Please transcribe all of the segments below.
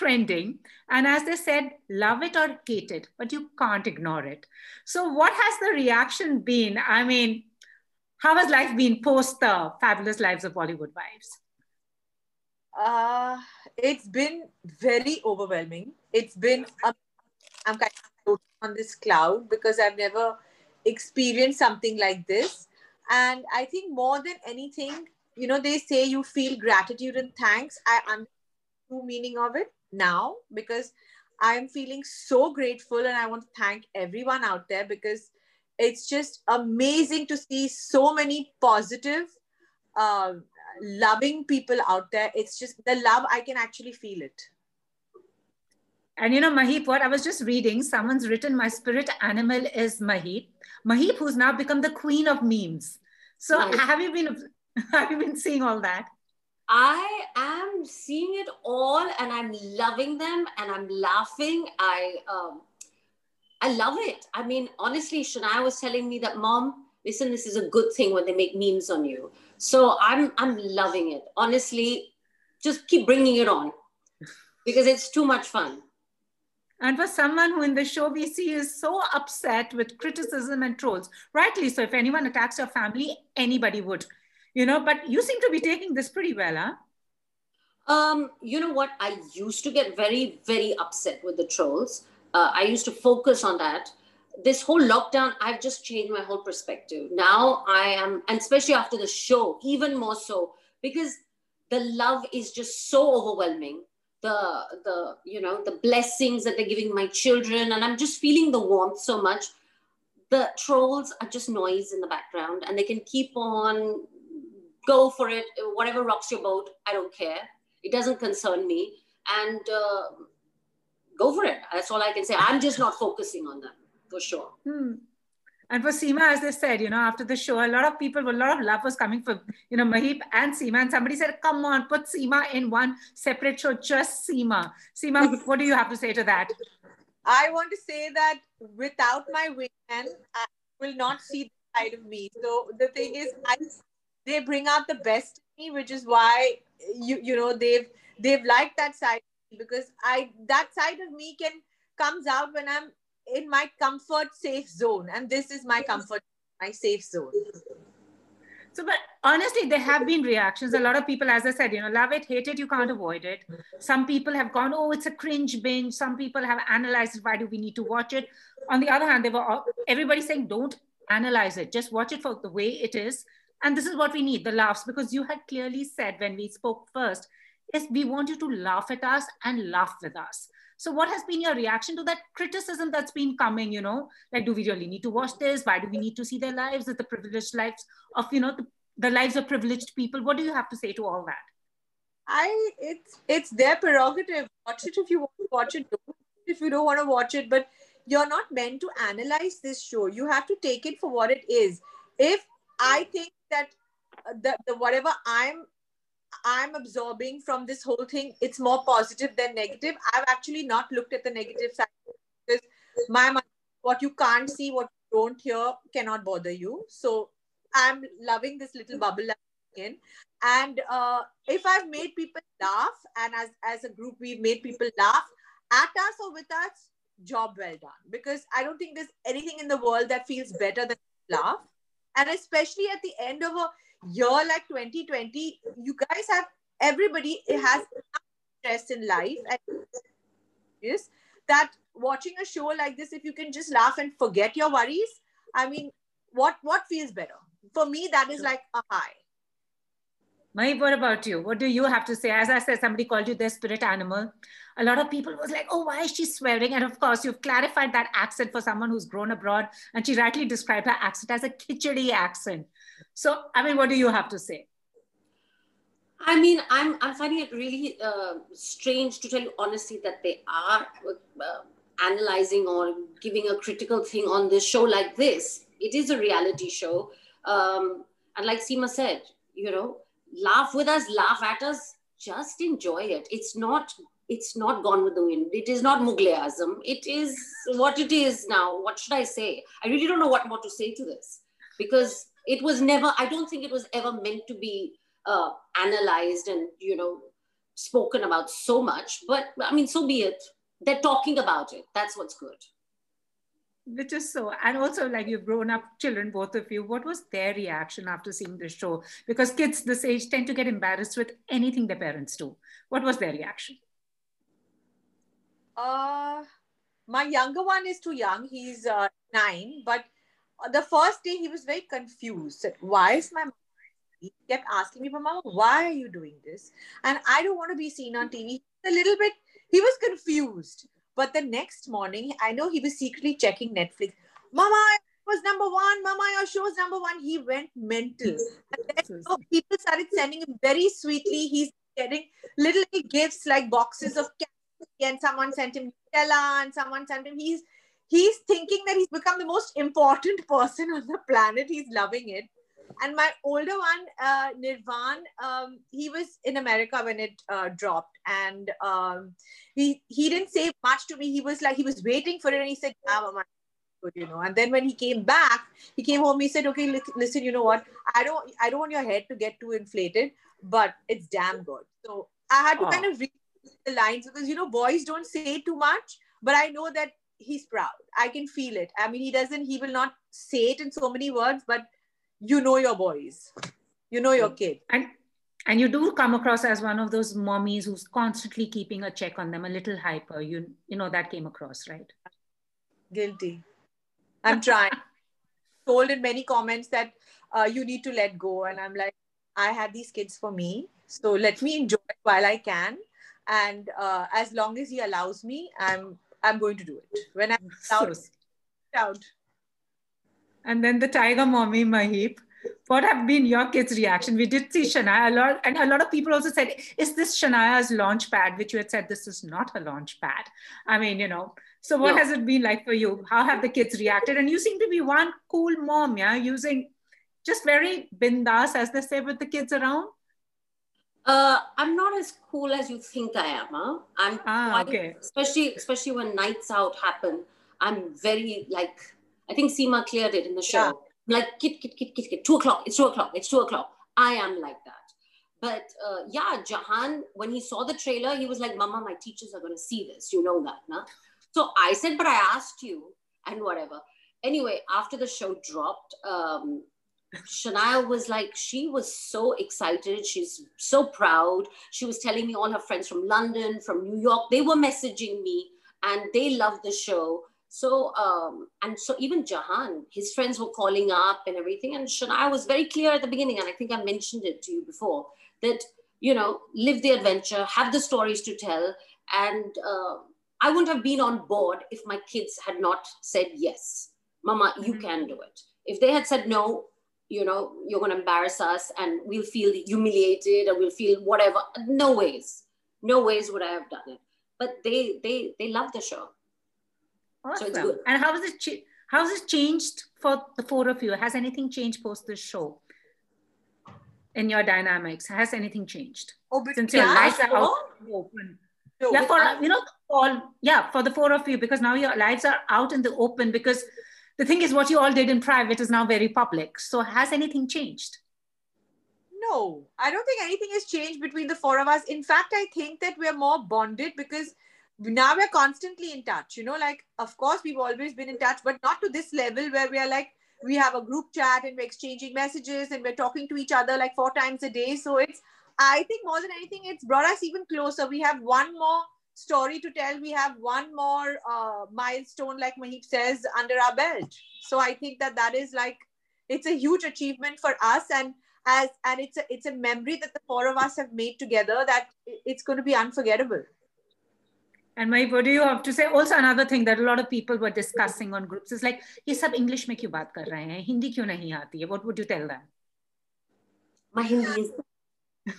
trending. And as they said, love it or hate it, but you can't ignore it. So, what has the reaction been? I mean, how has life been post the fabulous lives of Bollywood wives? Uh, it's been very overwhelming. It's been, um, I'm kind of on this cloud because I've never experienced something like this. And I think more than anything, you know, they say you feel gratitude and thanks. I understand the meaning of it now because I'm feeling so grateful and I want to thank everyone out there because it's just amazing to see so many positive, uh, loving people out there. It's just the love, I can actually feel it. And you know, Maheep, what I was just reading, someone's written, My spirit animal is Maheep. Maheep, who's now become the queen of memes. So nice. have you been have you been seeing all that? I am seeing it all and I'm loving them and I'm laughing. I um I love it. I mean, honestly, Shanaya was telling me that mom, listen, this is a good thing when they make memes on you. So I'm I'm loving it. Honestly, just keep bringing it on because it's too much fun. And for someone who in the show we see is so upset with criticism and trolls, rightly so. If anyone attacks your family, anybody would, you know. But you seem to be taking this pretty well, huh? Um, you know what? I used to get very, very upset with the trolls. Uh, I used to focus on that. This whole lockdown, I've just changed my whole perspective. Now I am, and especially after the show, even more so, because the love is just so overwhelming the the you know the blessings that they're giving my children and i'm just feeling the warmth so much the trolls are just noise in the background and they can keep on go for it whatever rocks your boat i don't care it doesn't concern me and uh, go for it that's all i can say i'm just not focusing on them for sure hmm. And for Seema, as they said, you know, after the show, a lot of people, a lot of love was coming for, you know, Maheep and Seema. And somebody said, come on, put Seema in one separate show, just Seema. Seema, what do you have to say to that? I want to say that without my wingman, I will not see the side of me. So the thing is, I, they bring out the best in me, which is why you you know they've they've liked that side because I that side of me can comes out when I'm in my comfort safe zone and this is my comfort my safe zone. So but honestly there have been reactions. A lot of people as i said you know love it hate it you can't avoid it. Some people have gone oh it's a cringe binge. Some people have analyzed why do we need to watch it? On the other hand they were all, everybody saying don't analyze it. Just watch it for the way it is and this is what we need the laughs because you had clearly said when we spoke first is we want you to laugh at us and laugh with us so what has been your reaction to that criticism that's been coming, you know, like, do we really need to watch this? Why do we need to see their lives? The privileged lives of, you know, the, the lives of privileged people? What do you have to say to all that? I, it's, it's their prerogative. Watch it if you want to watch it. If you don't want to watch it, but you're not meant to analyze this show. You have to take it for what it is. If I think that the, the whatever I'm I'm absorbing from this whole thing, it's more positive than negative. I've actually not looked at the negative side because my mind, what you can't see, what you don't hear, cannot bother you. So I'm loving this little bubble in. And uh, if I've made people laugh, and as as a group we've made people laugh at us or with us, job well done. Because I don't think there's anything in the world that feels better than laugh. And especially at the end of a year like 2020 you guys have everybody has stress in life and yes that watching a show like this if you can just laugh and forget your worries i mean what what feels better? For me that is like a high Mahi, what about you? What do you have to say? As I said, somebody called you their spirit animal. A lot of people was like, oh, why is she swearing? And of course, you've clarified that accent for someone who's grown abroad. And she rightly described her accent as a khichdi accent. So, I mean, what do you have to say? I mean, I'm, I'm finding it really uh, strange to tell you honestly that they are uh, analyzing or giving a critical thing on this show like this. It is a reality show. Um, and like Seema said, you know, laugh with us, laugh at us, just enjoy it. It's not it's not gone with the wind. It is not Mughal Azam. It is what it is now. What should I say? I really don't know what more to say to this because it was never i don't think it was ever meant to be uh, analyzed and you know spoken about so much, but I mean, so be it. They're talking about it. That's what's good. Which is so, and also like you've grown up children, both of you. What was their reaction after seeing the show? Because kids this age tend to get embarrassed with anything their parents do. What was their reaction? Uh, my younger one is too young. He's uh, nine, but the first day he was very confused. Why is my he kept asking me, Mama, why are you doing this? And I don't want to be seen on TV. A little bit, he was confused. But the next morning, I know he was secretly checking Netflix. Mama was number one. Mama, your show's number one. He went mental. And then you know, people started sending him very sweetly. He's getting little gifts like boxes of candy, and someone sent him Nutella, and someone sent him. He's he's thinking that he's become the most important person on the planet. He's loving it and my older one, uh, Nirvaan, um, he was in America when it uh, dropped, and um, he he didn't say much to me. He was like he was waiting for it, and he said, "Yeah, mama." You know. And then when he came back, he came home. He said, "Okay, listen, you know what? I don't, I don't want your head to get too inflated, but it's damn good." So I had to oh. kind of read the lines because you know boys don't say too much, but I know that he's proud. I can feel it. I mean, he doesn't. He will not say it in so many words, but you know your boys. You know your kid. And and you do come across as one of those mommies who's constantly keeping a check on them a little hyper. You you know that came across right? Guilty. I'm trying. Told in many comments that uh, you need to let go. And i'm like i had these kids for me. So let me enjoy it while i can. And uh, as long as he allows me i'm i'm going to do it. When i'm out, out and then the tiger mommy Maheep. What have been your kids' reaction? We did see Shanaya a lot, and a lot of people also said, "Is this Shanaya's launch pad?" Which you had said this is not a launch pad. I mean, you know. So what no. has it been like for you? How have the kids reacted? And you seem to be one cool mom, yeah, using just very bindas, as they say, with the kids around. Uh, I'm not as cool as you think I am. Huh? I'm ah, quite, okay. especially especially when nights out happen. I'm very like I think Seema cleared it in the show. Yeah. Like, kit, kit, kit, kit, kit, two o'clock, it's two o'clock, it's two o'clock. I am like that. But uh, yeah, Jahan, when he saw the trailer, he was like, Mama, my teachers are going to see this. You know that, nah? So I said, but I asked you, and whatever. Anyway, after the show dropped, um, Shanaya was like, she was so excited. She's so proud. She was telling me all her friends from London, from New York, they were messaging me and they loved the show. So, um, and so even Jahan, his friends were calling up and everything. And Shanaya was very clear at the beginning, and I think I mentioned it to you before, that, you know, live the adventure, have the stories to tell. And uh, I wouldn't have been on board if my kids had not said yes. Mama, you mm-hmm. can do it. If they had said no, you know, you're going to embarrass us and we'll feel humiliated and we'll feel whatever. No ways. No ways would I have done it. But they they they love the show Awesome. So and how has it ch- how has it changed for the four of you? Has anything changed post this show? In your dynamics, has anything changed oh, since your lives are out open? So yeah, for you know, all yeah, for the four of you, because now your lives are out in the open. Because the thing is, what you all did in private is now very public. So has anything changed? No, I don't think anything has changed between the four of us. In fact, I think that we're more bonded because now we're constantly in touch you know like of course we've always been in touch but not to this level where we are like we have a group chat and we're exchanging messages and we're talking to each other like four times a day. So it's i think more than anything it's brought us even closer. We have one more story to tell. We have one more uh, milestone like Maheep says under our belt. So i think that that is like it's a huge achievement for us and as and it's a it's a memory that the four of us have made together that it's going to be unforgettable and my, what do you have to say? Also, another thing that a lot of people were discussing on groups is like, ये सब English में क्यों बात कर रहे हैं? हिंदी क्यों नहीं आती है? What would you tell them? My Hindi is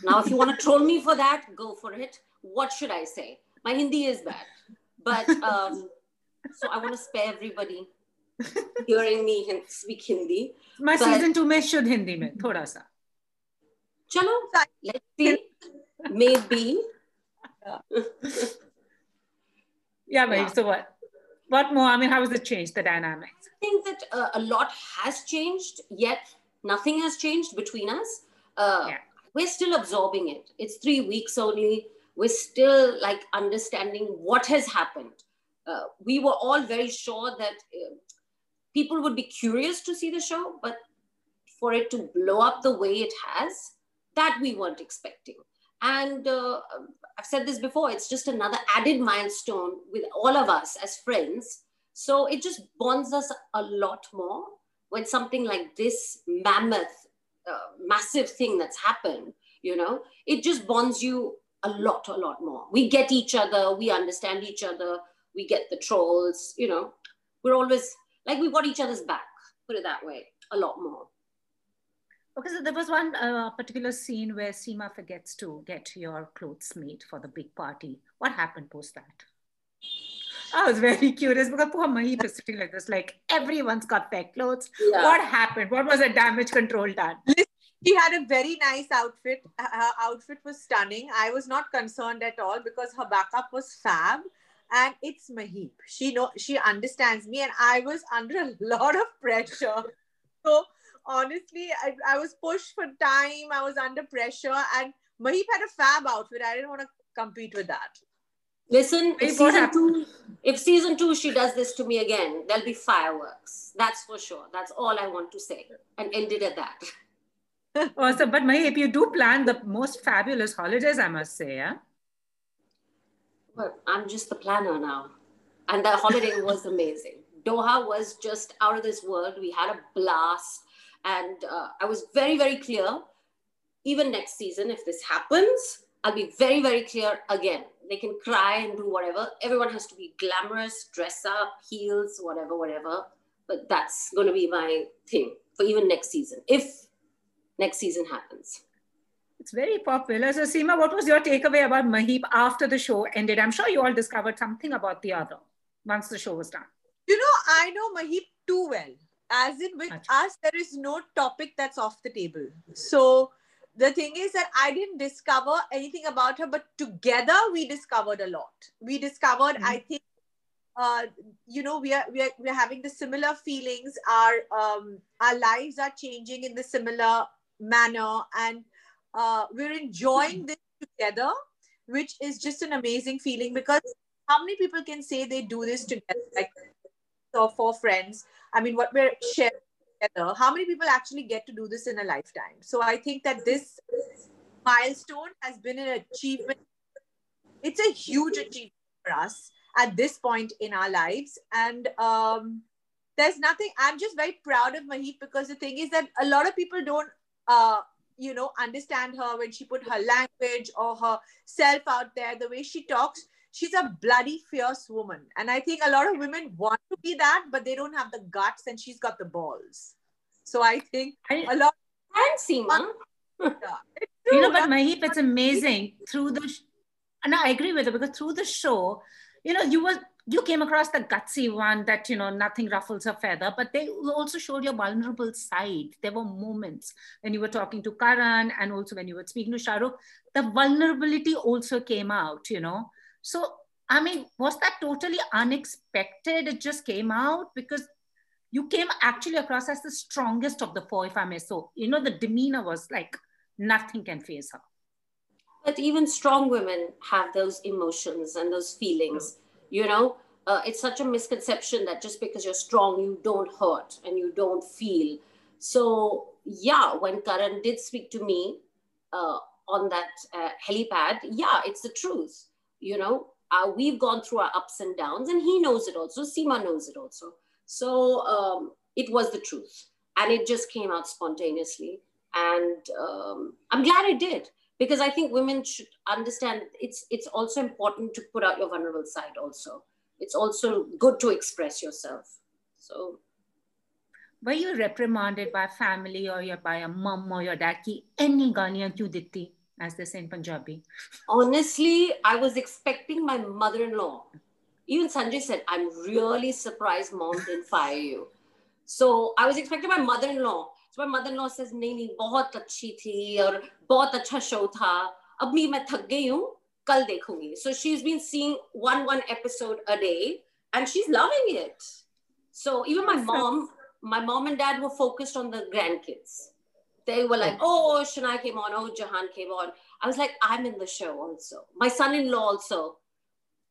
now. If you want to troll me for that, go for it. What should I say? My Hindi is bad, but um, so I want to spare everybody hearing me speak Hindi. My but, season two में should Hindi में थोड़ा सा. चलो, let's see. Maybe. Yeah, but yeah. so what? What more? I mean, how has it changed the dynamics? I think that uh, a lot has changed, yet nothing has changed between us. Uh, yeah. We're still absorbing it. It's three weeks only. we're still like understanding what has happened. Uh, we were all very sure that uh, people would be curious to see the show, but for it to blow up the way it has, that we weren't expecting. And uh, I've said this before, it's just another added milestone with all of us as friends. So it just bonds us a lot more when something like this mammoth, uh, massive thing that's happened, you know, it just bonds you a lot, a lot more. We get each other, we understand each other, we get the trolls, you know, we're always like we've got each other's back, put it that way, a lot more. Okay, so there was one uh, particular scene where Seema forgets to get your clothes made for the big party. What happened post that? I was very curious because poor Maheep is sitting like this, like everyone's got their clothes. Yeah. What happened? What was the damage control done? She had a very nice outfit. Her outfit was stunning. I was not concerned at all because her backup was fab and it's Maheep. She know she understands me, and I was under a lot of pressure. So honestly, I, I was pushed for time. I was under pressure, and Maheep had a fab outfit. I didn't want to compete with that. Listen, if season two, if season two she does this to me again, there'll be fireworks. That's for sure. That's all I want to say, and end it at that. Oh, awesome, but Maheep, you do plan the most fabulous holidays, I must say, yeah. But I'm just the planner now. And that holiday was amazing. Doha was just out of this world. We had a blast. And uh, I was very, very clear. Even next season, if this happens, I'll be very, very clear again. They can cry and do whatever. Everyone has to be glamorous, dress up, heels, whatever, whatever. But that's going to be my thing for even next season, if next season happens. It's very popular. So, Seema, what was your takeaway about Maheep after the show ended? I'm sure you all discovered something about the other once the show was done. You know, I know Maheep too well. As in, with Achha. us, there is no topic that's off the table. So, the thing is that I didn't discover anything about her, but together we discovered a lot. We discovered, mm-hmm. I think, uh, you know, we are, we are we are having the similar feelings. Our um, our lives are changing in the similar manner, and uh, we're enjoying this together, which is just an amazing feeling because how many people can say they do this together, like so four friends? I mean, what we're sharing together, how many people actually get to do this in a lifetime? So I think that this milestone has been an achievement. It's a huge achievement for us at this point in our lives. And um, there's nothing, I'm just very proud of Maheep because the thing is that a lot of people don't uh, you know understand her when she put her language or her self out there the way she talks she's a bloody fierce woman. And i think a lot of women want to be that but they don't have the guts and she's got the balls. So i think a lot and Seema. you know but Maheep it's amazing. Through the and i agree with her because through the show you know you were you came across the gutsy one that you know nothing ruffles a feather but they also showed your vulnerable side. There were moments when you were talking to karan and also when you were speaking to shahrukh the vulnerability also came out you know so i mean was that totally unexpected? It just came out because you came actually across as the strongest of the four if i may so. You know the demeanor was like nothing can phase her. But even strong women have those emotions and those feelings you know? Uh, it's such a misconception that just because you're strong you don't hurt and you don't feel. So yeah when karan did speak to me uh, on that uh, helipad yeah it's the truth you know uh, we've gone through our ups and downs and he knows it also seema knows it also so um, it was the truth and it just came out spontaneously and um, i'm glad it did because I think women should understand it's it's also important to put out your vulnerable side. Also, it's also good to express yourself. So, were you reprimanded by family or your by a mom or your dad? Ki any gaaliyan kyun ditti? As they say in Punjabi. Honestly, I was expecting my mother-in-law. Even Sanjay said, "I'm really surprised mom didn't fire you." So I was expecting my mother-in-law so my mother-in-law says नहीं नहीं बहुत अच्छी थी और बहुत अच्छा show था अब भी मैं थक गई हूँ कल देखूंगी so she's been seeing one one episode a day and she's loving it so even my mom my mom and dad were focused on the grandkids they were like oh Shanaya came on oh Jahan came on I was like, I'm in the show also. My son-in-law also.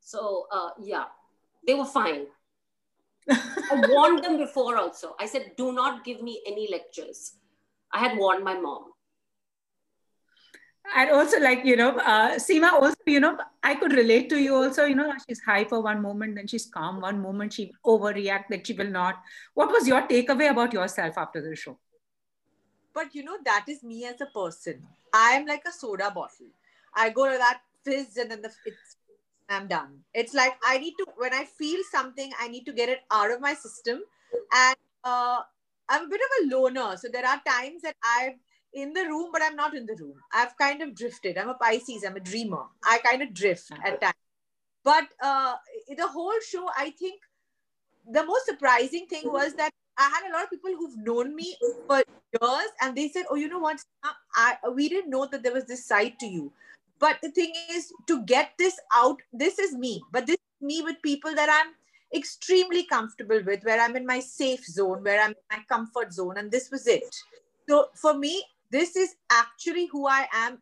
So uh, yeah, they were fine. I warned them before also. I said, do not give me any lectures. I had warned my mom. And also, like, you know, uh, Seema, also, you know, I could relate to you also. You know, she's hyper one moment, then she's calm one moment, she overreact, then she will not. What was your takeaway about yourself after the show? But, you know, that is me as a person. I am like a soda bottle. I go to that fizz and then the, it's I'm done. It's like I need to when I feel something, I need to get it out of my system. And uh, I'm a bit of a loner, so there are times that I'm in the room, but I'm not in the room. I've kind of drifted. I'm a Pisces. I'm a dreamer. I kind of drift at times. But uh, the whole show, I think the most surprising thing was that I had a lot of people who've known me for years, and they said, "Oh, you know what? I, we didn't know that there was this side to you." But the thing is, to get this out, this is me, but this is me with people that I'm extremely comfortable with, where I'm in my safe zone, where I'm in my comfort zone, and this was it. So for me, this is actually who I am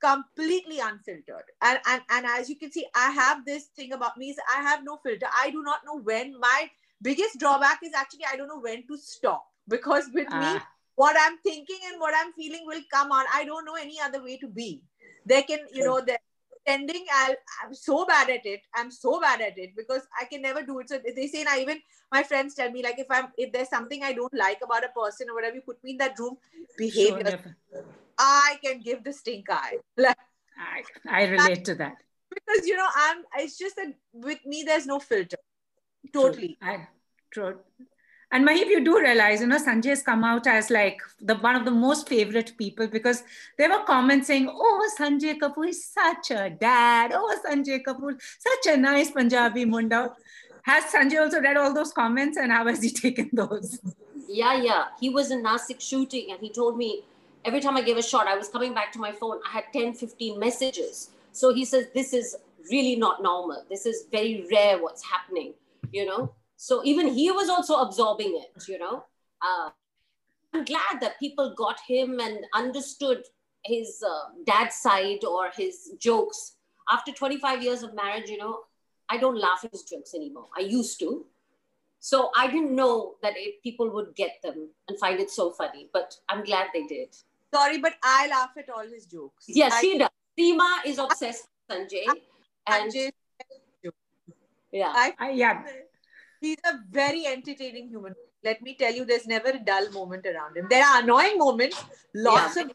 completely unfiltered and, and and as you can see i have this thing about me is i have no filter i do not know when my biggest drawback is actually i don't know when to stop. Because with me ah. what i'm thinking and what i'm feeling will come out i don't know any other way to be. They can you know they're pretending i am so bad at it. I'm so bad at it because i can never do it. So they say now even my friends tell me like if i'm if there's something i don't like about a person or whatever you put me in that room behave sure, i can give the stink eye. Like I, I relate to that. because you know i'm it's just that with me there's no filter totally true. I, true and Maheep, you do realize, you know, Sanjay has come out as like the one of the most favorite people because there were comments saying, "Oh, Sanjay Kapoor is such a dad. Oh, Sanjay Kapoor, such a nice Punjabi munda." Has Sanjay also read all those comments, and how has he taken those? Yeah, yeah. He was in Nasik shooting, and he told me every time I gave a shot, I was coming back to my phone. I had 10, 15 messages. So he says, "This is really not normal. This is very rare. What's happening?" You know so even he was also absorbing it, you know. Uh, I'm glad that people got him and understood his uh, dad's side or his jokes. After 25 years of marriage, you know, I don't laugh at his jokes anymore. I used to. So I didn't know that people would get them and find it so funny, but I'm glad they did. Sorry, but I laugh at all his jokes. Yes, I, she does. Seema is obsessed with Sanjay. And Sanjay. Yeah. I, I, yeah he's a very entertaining human. Let me tell you, there's never a dull moment around him. There are annoying moments, lots yeah. of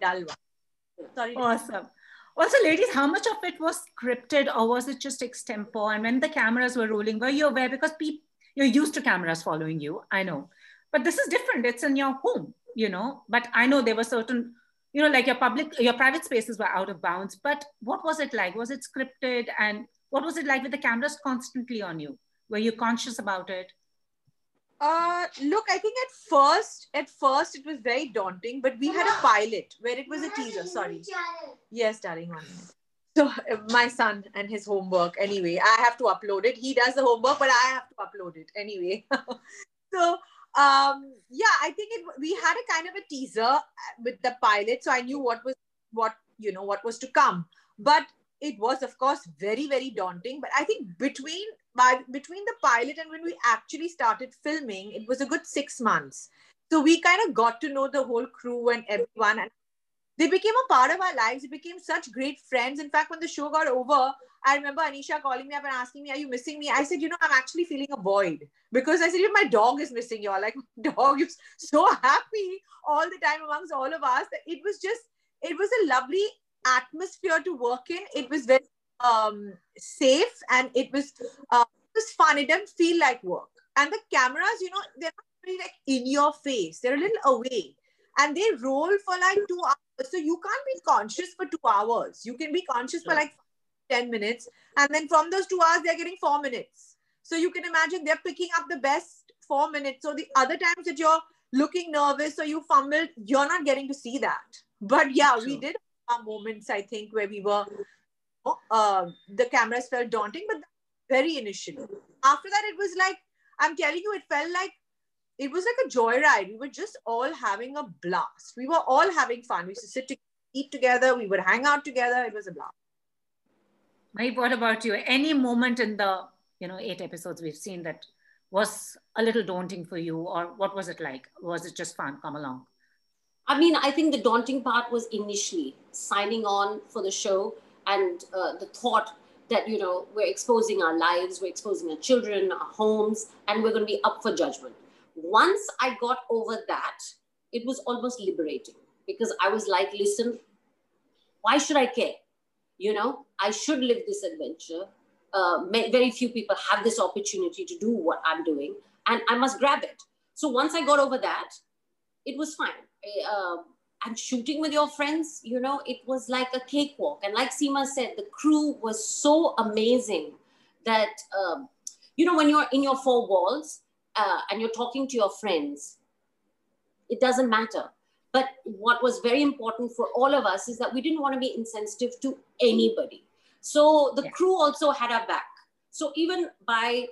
dull ones. Sorry. Awesome. Also, ladies, how much of it was scripted or was it just extempore? And when the cameras were rolling, were you aware? Because people, you're used to cameras following you, I know. But this is different. It's in your home, you know. But I know there were certain, you know, like your public, your private spaces were out of bounds. But what was it like? Was it scripted? And what was it like with the cameras constantly on you? Were you conscious about it? Uh, look, I think at first, at first it was very daunting, but we had a pilot where it was a teaser. Sorry. Yes, darling. One. So uh, my son and his homework. Anyway, I have to upload it. He does the homework, but I have to upload it anyway. so um, yeah, I think it. We had a kind of a teaser uh, with the pilot, so I knew what was what you know what was to come. But it was of course very very daunting but i think between by between the pilot and when we actually started filming it was a good six months. So we kind of got to know the whole crew and everyone and they became a part of our lives. They became such great friends. In fact when the show got over i remember anisha calling me up and asking me are you missing me? I said you know i'm actually feeling a void because i said my dog is missing you like dog is so happy all the time amongst all of us it was just it was a lovely atmosphere to work in. It was very um, safe and it was uh, it was fun. It didn't feel like work. And the cameras, you know, they're not really like in your face. They're a little away, and they roll for like two hours. So you can't be conscious for two hours. You can be conscious for like ten minutes, and then from those two hours, they're getting four minutes. So you can imagine they're picking up the best four minutes. So the other times that you're looking nervous or you fumbled, you're not getting to see that. But yeah, we did moments, I think, where we were, uh, the cameras felt daunting, but very initially. After that, it was like, I'm telling you, it felt like it was like a joyride. We were just all having a blast. We were all having fun. We used to sit together, eat together, we would hang out together. It was a blast. Mike, what about you? Any moment in the you know eight episodes we've seen that was a little daunting for you, or what was it like? Was it just fun? Come along. I mean, I think the daunting part was initially signing on for the show and uh, the thought that you know we're exposing our lives, we're exposing our children, our homes, and we're going to be up for judgment. Once I got over that, it was almost liberating because I was like, listen, why should I care? You know, I should live this adventure. Uh, very few people have this opportunity to do what I'm doing, and I must grab it. So once I got over that, it was fine. Uh, and shooting with your friends, you know, it was like a cakewalk. And like Seema said, the crew was so amazing that, um, you know, when you're in your four walls uh, and you're talking to your friends, it doesn't matter. But what was very important for all of us is that we didn't want to be insensitive to anybody. So the yeah. crew also had our back. So even by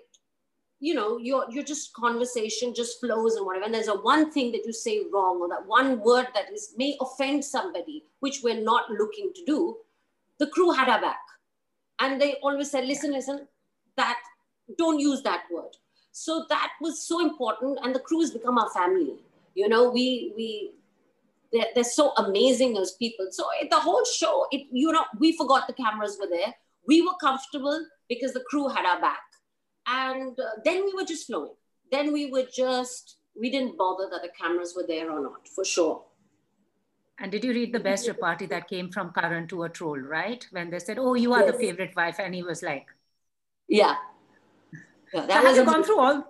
you know your your just conversation just flows and whatever. And there's a one thing that you say wrong or that one word that is may offend somebody which we're not looking to do the crew had our back. And they always said listen listen that don't use that word. So that was so important and the crew has become our family. You know we we they're, they're so amazing as people. So the whole show it you know we forgot the cameras were there. We were comfortable because the crew had our back and then we were just flowing. Then we were just, we didn't bother that the cameras were there or not, for sure. And did you read the best repartee that came from Karan to a troll, right? When they said, oh, you are yes. the favorite wife. And he was like, yeah. yeah that so have you gone through all,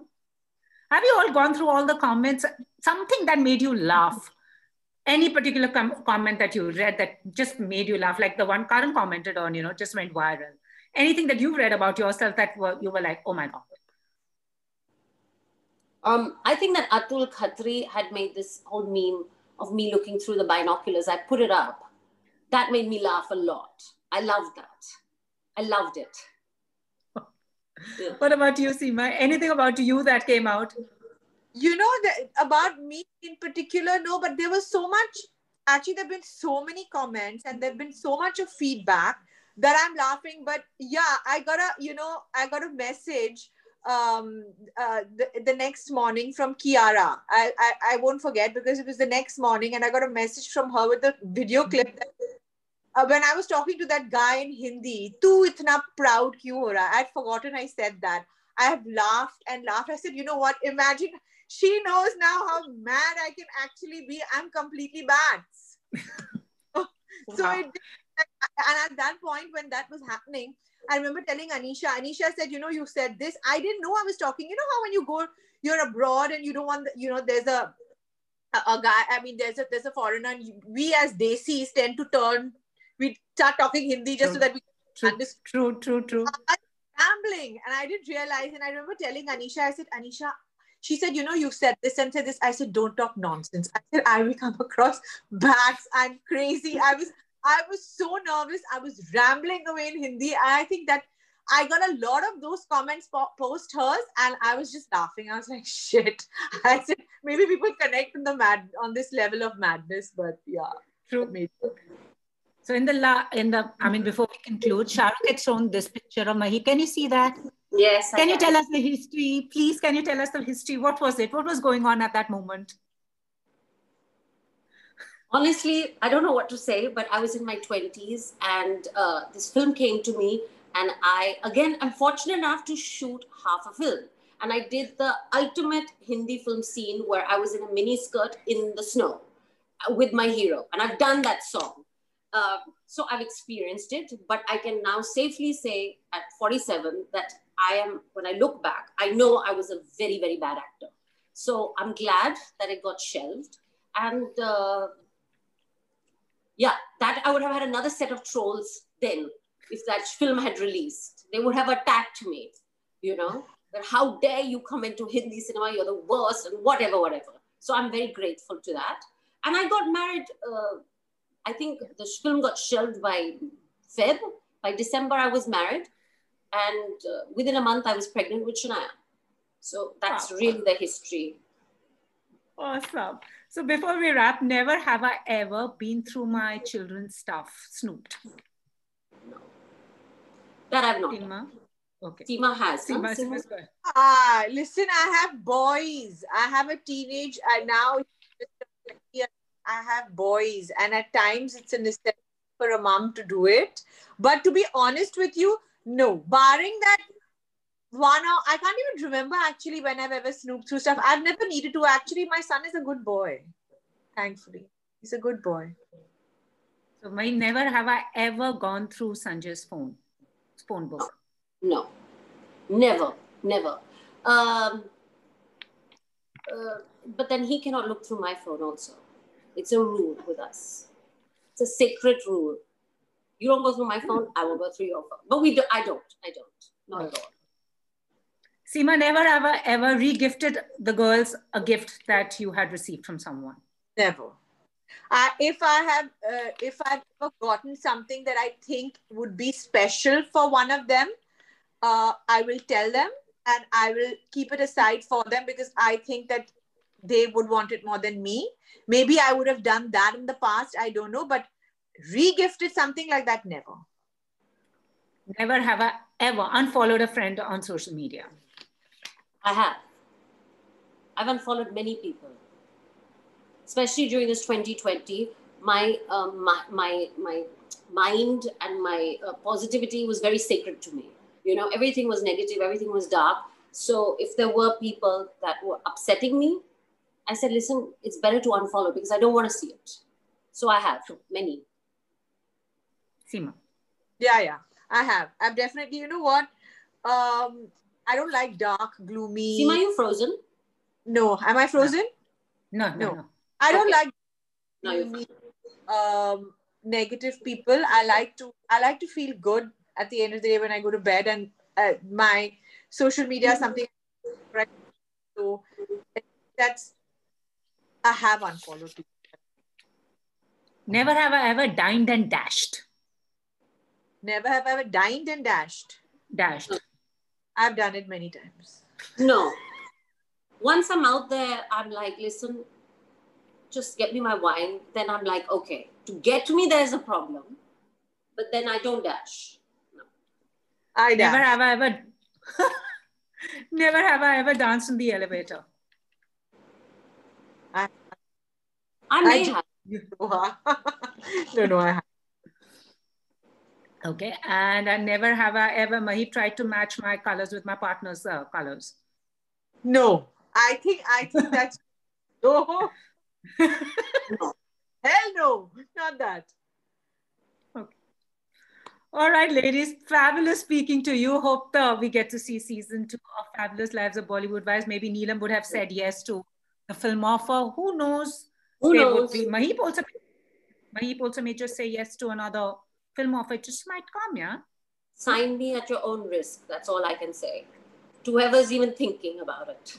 have you all gone through all the comments? Something that made you laugh? Any particular com- comment that you read that just made you laugh? Like the one Karan commented on, you know, just went viral anything that you've read about yourself that were, you were like, oh my God? Um, I think that Atul Khatri had made this whole meme of me looking through the binoculars. I put it up. That made me laugh a lot. I loved that. I loved it. yeah. What about you, Seema? Anything about you that came out? You know, the, about me in particular, no, but there was so much. Actually, there have been so many comments and there have been so much of feedback that I'm laughing. But yeah, I got a, you know, I got a message um uh the, the next morning from kiara I, I i won't forget because it was the next morning and i got a message from her with a video clip that, uh, when i was talking to that guy in hindi tu itna proud ho raha? i'd forgotten i said that i have laughed and laughed i said you know what imagine she knows now how mad i can actually be i'm completely bad so wow. it and at that point when that was happening i remember telling anisha anisha said you know you said this i didn't know i was talking you know how when you go you're abroad and you don't want the, you know there's a, a, guy i mean there's a there's a foreigner and you, we as desis tend to turn we start talking hindi just true. so that we true, true true true gambling and i didn't realize and i remember telling anisha i said anisha she said, you know, you've said this and said this. I said, don't talk nonsense. I said, I will come across bats. I'm crazy. I was I was so nervous. I was rambling away in Hindi. I think that I got a lot of those comments po- post hers, and I was just laughing. I was like, "Shit!" I said maybe people connect on the mad on this level of madness, but yeah, true. Maybe. So in the la in the I mean before we conclude, Shahrukh had shown this picture of Mahi. Can you see that? Yes. Can I you can. tell us the history, please? Can you tell us the history? What was it? What was going on at that moment? Honestly, I don't know what to say, but I was in my 20s and uh, this film came to me. And I, again, I'm fortunate enough to shoot half a film. And I did the ultimate Hindi film scene where I was in a mini skirt in the snow uh, with my hero. And I've done that song. Uh, so I've experienced it, but I can now safely say at 47 that I am, when I look back, I know I was a very, very bad actor. So I'm glad that it got shelved. And uh, yeah, that I would have had another set of trolls then if that film had released. They would have attacked me, you know, that how dare you come into Hindi cinema, you're the worst, and whatever, whatever. So I'm very grateful to that. And I got married, uh, I think the film got shelved by Feb. By December, I was married. And uh, within a month, I was pregnant with Shanaya. So that's wow. really the history Awesome. So before we wrap, never have I ever been through my children's stuff, snooped. No. That I've not. Seema? Okay. Seema has. huh? Seema, Seema? Seema's good. Ah, listen, I have boys. I have a teenage, and now I have boys, and at times it's a necessity for a mom to do it. But to be honest with you, no. Barring that one, hour, I can't even remember actually when I've ever snooped through stuff. I've never needed to. Actually, my son is a good boy. Thankfully, he's a good boy. So my never have I ever gone through Sanjay's phone, phone book. No. Never. Never. Um, uh, but then he cannot look through my phone also. It's a rule with us. It's a sacred rule. You don't go through my phone, I will go through your phone. But we do I don't. I don't. Not at all. Seema, never ever ever re-gifted the girls a gift that you had received from someone. Never. I, if I have, uh, if I've ever gotten something that I think would be special for one of them, uh, I will tell them and I will keep it aside for them because I think that they would want it more than me. Maybe I would have done that in the past. I don't know, but re-gifted something like that, never. Never have I ever unfollowed a friend on social media. I have. I've unfollowed many people, especially during this 2020. My um, my, my my mind and my uh, positivity was very sacred to me. You know, everything was negative, everything was dark. So if there were people that were upsetting me, I said, listen, it's better to unfollow because I don't want to see it. So I have many. Seema. Yeah, yeah, I have. I've definitely, you know what? Um, I don't like dark, gloomy. Seema, you frozen? No, am I frozen? No, no, No. no. I don't Okay. like gloomy, um, negative people. I like to I like to feel good at the end of the day when I go to bed, and uh, my social media is something. So that's I have unfollowed people. Never have I ever dined and dashed. Never have I ever dined and dashed. Dashed. I've done it many times. No. Once I'm out there, I'm like, listen, just get me my wine. Then I'm like, okay, to get to me, there's a problem. But then I don't dash. I Never have I ever. Never have I ever danced in the elevator. I I may do- have. no, no, I have. Okay. And I never have I ever, Mahi tried to match my colors with my partner's uh, colors. No, I think I think that's no. No. Hell no, not that. Okay all right, ladies, fabulous speaking to you. Hope uh, we get to see season two of Fabulous Lives of Bollywood Wives. Maybe Neelam would have said yes to the film offer. Who knows? Who They knows? Would be. Maheep also, Maheep also may just say yes to another film offer. It just might come, yeah? Sign me at your own risk. That's all I can say. To whoever's even thinking about it.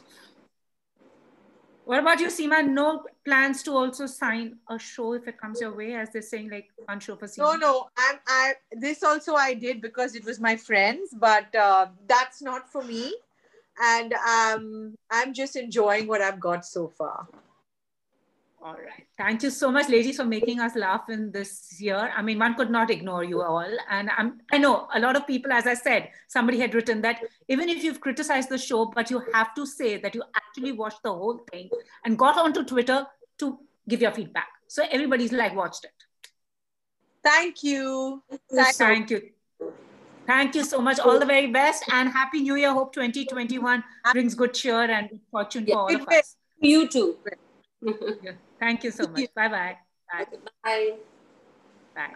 What about you, Seema? No plans to also sign a show if it comes your way, as they're saying, like one show for Seema? No, no. I'm. I this also I did because it was my friends, but uh, that's not for me. And um, I'm just enjoying what I've got so far. All right. Thank you so much, ladies, for making us laugh in this year. I mean, one could not ignore you all. And I'm, I know a lot of people, as I said, somebody had written that even if you've criticized the show, but you have to say that you actually watched the whole thing and got onto Twitter to give your feedback. So everybody's like watched it. Thank you. Thank Thank you. Thank you so much. All the very best and Happy New Year. Hope 2021 brings good cheer and good fortune for all of us. You too. Yeah. Thank you so much. Bye-bye. Bye. Bye. Bye.